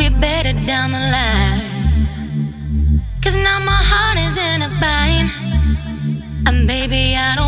be better down the line. Cause now my heart is in a bind. And baby, I don't.